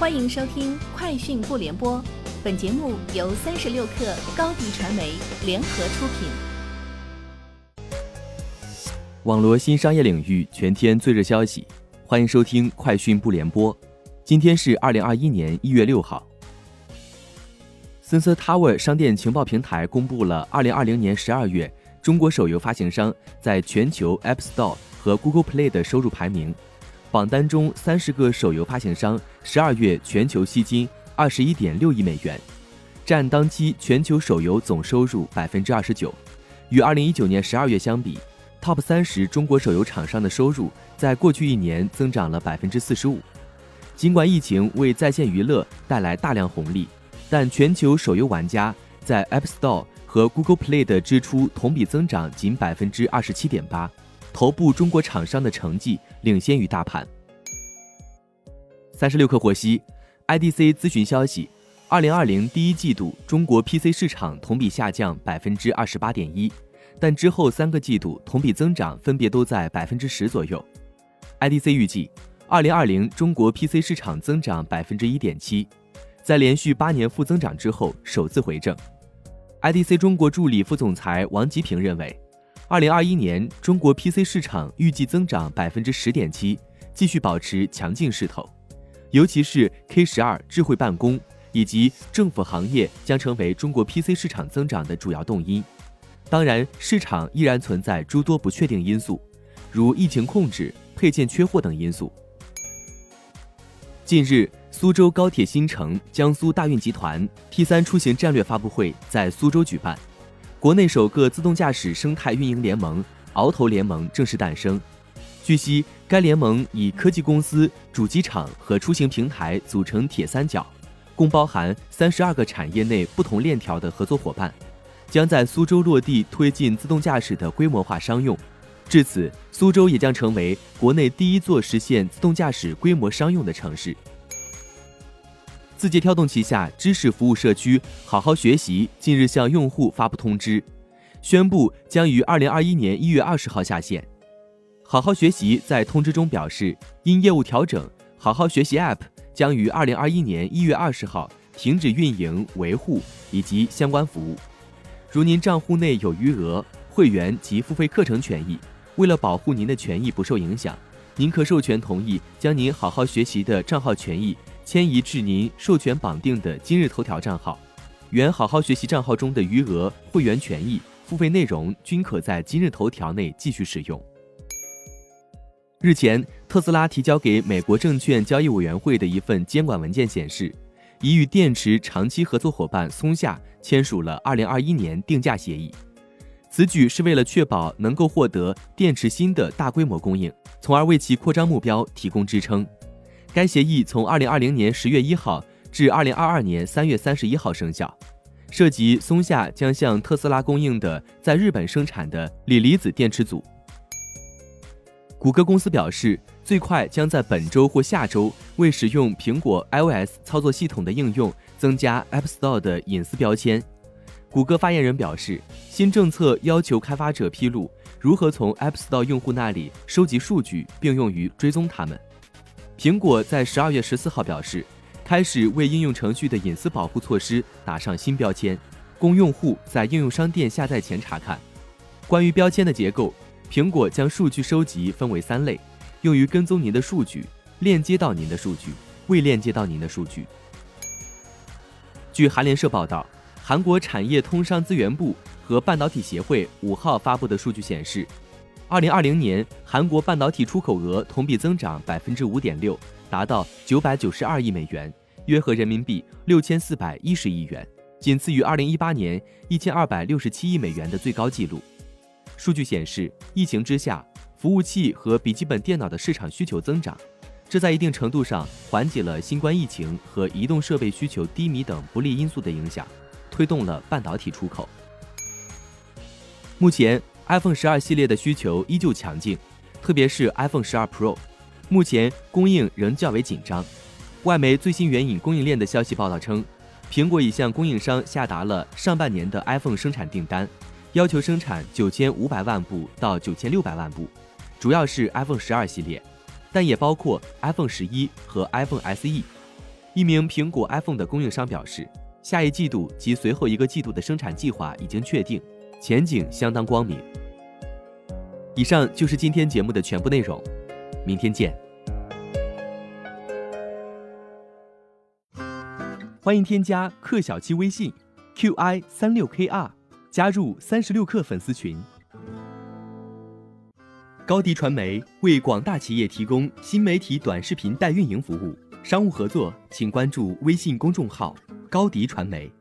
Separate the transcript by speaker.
Speaker 1: 欢迎收听《快讯不联播》，本节目由三十六克高低传媒联合出品。
Speaker 2: 网络新商业领域全天最热消息，欢迎收听《快讯不联播》。今天是二零二一年一月六号。Sensor Tower 商店情报平台公布了二零二零年十二月中国手游发行商在全球 App Store 和 Google Play 的收入排名。榜单中三十个手游发行商十二月全球吸金二十一点六亿美元，占当期全球手游总收入百分之二十九。与二零一九年十二月相比，Top 三十中国手游厂商的收入在过去一年增长了百分之四十五。尽管疫情为在线娱乐带来大量红利，但全球手游玩家在 App Store 和 Google Play 的支出同比增长仅百分之二十七点八。头部中国厂商的成绩领先于大盘。三十六氪获悉，IDC 咨询消息，二零二零第一季度中国 PC 市场同比下降百分之二十八点一，但之后三个季度同比增长分别都在百分之十左右。IDC 预计，二零二零中国 PC 市场增长百分之一点七，在连续八年负增长之后首次回正。IDC 中国助理副总裁王吉平认为。二零二一年，中国 PC 市场预计增长百分之十点七，继续保持强劲势头。尤其是 K 十二智慧办公以及政府行业将成为中国 PC 市场增长的主要动因。当然，市场依然存在诸多不确定因素，如疫情控制、配件缺货等因素。近日，苏州高铁新城、江苏大运集团 T 三出行战略发布会在苏州举办。国内首个自动驾驶生态运营联盟——鳌头联盟正式诞生。据悉，该联盟以科技公司、主机厂和出行平台组成铁三角，共包含三十二个产业内不同链条的合作伙伴，将在苏州落地推进自动驾驶的规模化商用。至此，苏州也将成为国内第一座实现自动驾驶规模商用的城市。字节跳动旗下知识服务社区“好好学习”近日向用户发布通知，宣布将于二零二一年一月二十号下线。好好学习在通知中表示，因业务调整，好好学习 App 将于二零二一年一月二十号停止运营、维护以及相关服务。如您账户内有余额、会员及付费课程权益，为了保护您的权益不受影响，您可授权同意将您好好学习的账号权益。迁移至您授权绑定的今日头条账号，原好好学习账号中的余额、会员权益、付费内容均可在今日头条内继续使用。日前，特斯拉提交给美国证券交易委员会的一份监管文件显示，已与电池长期合作伙伴松下签署了2021年定价协议。此举是为了确保能够获得电池芯的大规模供应，从而为其扩张目标提供支撑。该协议从二零二零年十月一号至二零二二年三月三十一号生效，涉及松下将向特斯拉供应的在日本生产的锂离子电池组。谷歌公司表示，最快将在本周或下周为使用苹果 iOS 操作系统的应用增加 App Store 的隐私标签。谷歌发言人表示，新政策要求开发者披露如何从 App Store 用户那里收集数据，并用于追踪他们。苹果在十二月十四号表示，开始为应用程序的隐私保护措施打上新标签，供用户在应用商店下载前查看。关于标签的结构，苹果将数据收集分为三类：用于跟踪您的数据、链接到您的数据、未链接到您的数据。据韩联社报道，韩国产业通商资源部和半导体协会五号发布的数据显示。二零二零年，韩国半导体出口额同比增长百分之五点六，达到九百九十二亿美元，约合人民币六千四百一十亿元，仅次于二零一八年一千二百六十七亿美元的最高纪录。数据显示，疫情之下，服务器和笔记本电脑的市场需求增长，这在一定程度上缓解了新冠疫情和移动设备需求低迷等不利因素的影响，推动了半导体出口。目前。iPhone 十二系列的需求依旧强劲，特别是 iPhone 十二 Pro，目前供应仍较为紧张。外媒最新援引供应链的消息报道称，苹果已向供应商下达了上半年的 iPhone 生产订单，要求生产九千五百万部到九千六百万部，主要是 iPhone 十二系列，但也包括 iPhone 十一和 iPhone SE。一名苹果 iPhone 的供应商表示，下一季度及随后一个季度的生产计划已经确定，前景相当光明。以上就是今天节目的全部内容，明天见。欢迎添加克小七微信，qi 三六 kr，加入三十六氪粉丝群。高迪传媒为广大企业提供新媒体短视频代运营服务，商务合作请关注微信公众号高迪传媒。